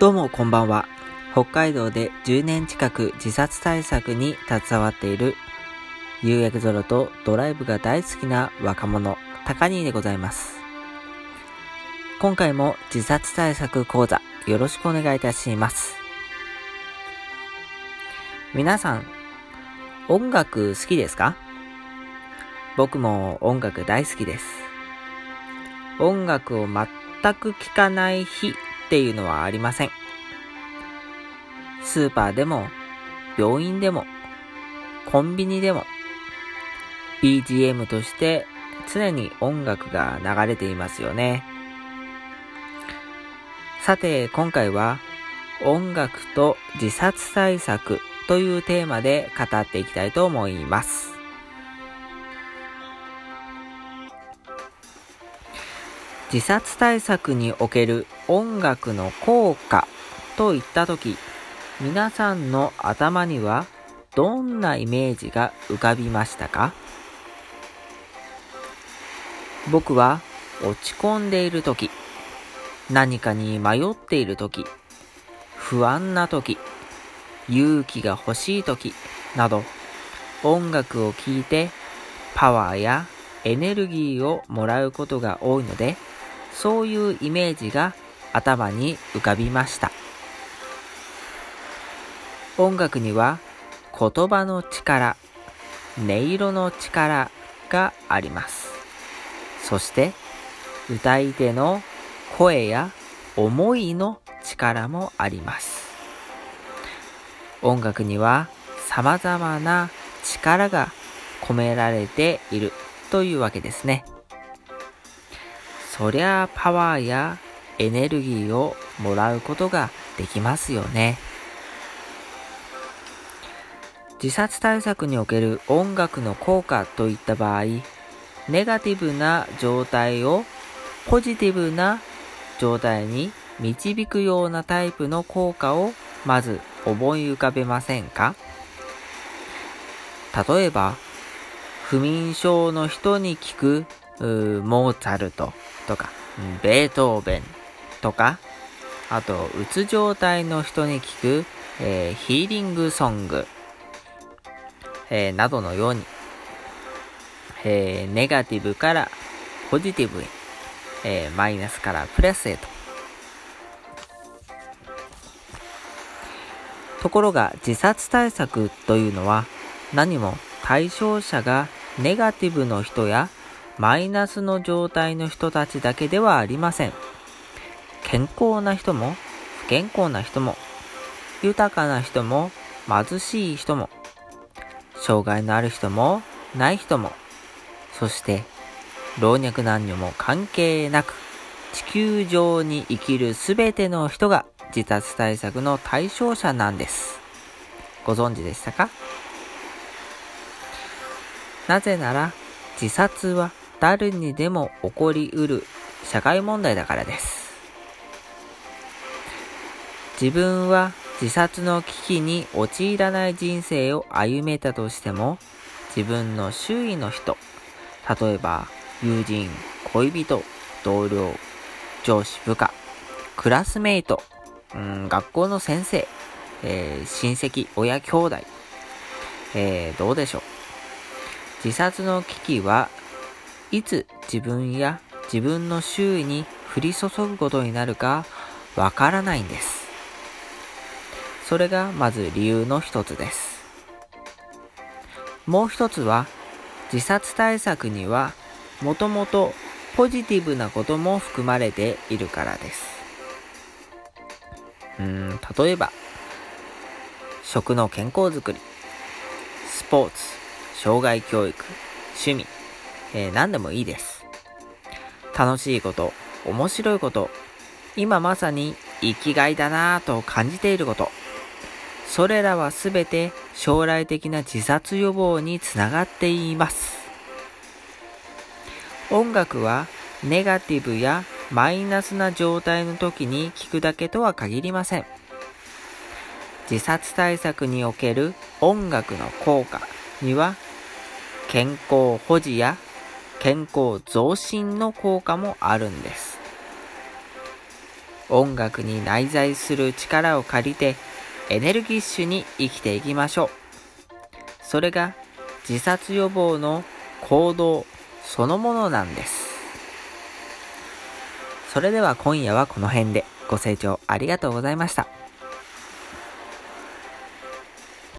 どうもこんばんは。北海道で10年近く自殺対策に携わっている有益ゾロとドライブが大好きな若者、高兄でございます。今回も自殺対策講座よろしくお願いいたします。皆さん、音楽好きですか？僕も音楽大好きです。音楽を全く聴かない日っていうのはありません。スーパーでも、病院でも、コンビニでも、BGM として常に音楽が流れていますよね。さて、今回は音楽と自殺対策というテーマで語っていきたいと思います。自殺対策における音楽の効果といったとき、皆さんの頭にはどんなイメージが浮かびましたか？僕は落ち込んでいるとき、何かに迷っているとき、不安なとき、勇気が欲しいとき、など、音楽を聴いてパワーやエネルギーをもらうことが多いので、そういうイメージが頭に浮かびました。音楽には言葉の力、音色の力があります。そして歌い手の声や思いの力もあります。音楽には様々な力が込められているというわけですね。そりゃパワーやエネルギーをもらうことができますよね。自殺対策における音楽の効果といった場合、ネガティブな状態をポジティブな状態に導くようなタイプの効果をまず思い浮かべませんか？例えば、不眠症の人に聞くモーツァルトとか、ベートーベンとか、あと、うつ状態の人に聞く、えー、ヒーリングソングえー、などのように、えー、ネガティブからポジティブへ、えー、マイナスからプラスへと。ところが自殺対策というのは何も対象者がネガティブの人やマイナスの状態の人たちだけではありません。健康な人も不健康な人も豊かな人も貧しい人も障害のある人もない人も、そして老若男女も関係なく、地球上に生きるすべての人が自殺対策の対象者なんです。ご存知でしたか？なぜなら自殺は誰にでも起こりうる社会問題だからです。自分は自殺の危機に陥らない人生を歩めたとしても、自分の周囲の人、例えば友人、恋人、同僚、上司、部下、クラスメイト、うん、学校の先生、えー、親戚、親兄弟、えー、どうでしょう。自殺の危機はいつ自分や自分の周囲に降り注ぐことになるかわからないんです。それがまず理由の一つです。もう一つは、自殺対策にはもともとポジティブなことも含まれているからです。うん、例えば、食の健康づくり、スポーツ、障害教育、趣味、えー、何でもいいです。楽しいこと、面白いこと、今まさに生きがいだなぁと感じていること、それらはすべて将来的な自殺予防につながっています。音楽はネガティブやマイナスな状態の時に聴くだけとは限りません。自殺対策における音楽の効果には健康保持や健康増進の効果もあるんです。音楽に内在する力を借りてエネルギッシュに生きていきましょう。それが自殺予防の行動そのものなんです。それでは今夜はこの辺でご清聴ありがとうございました。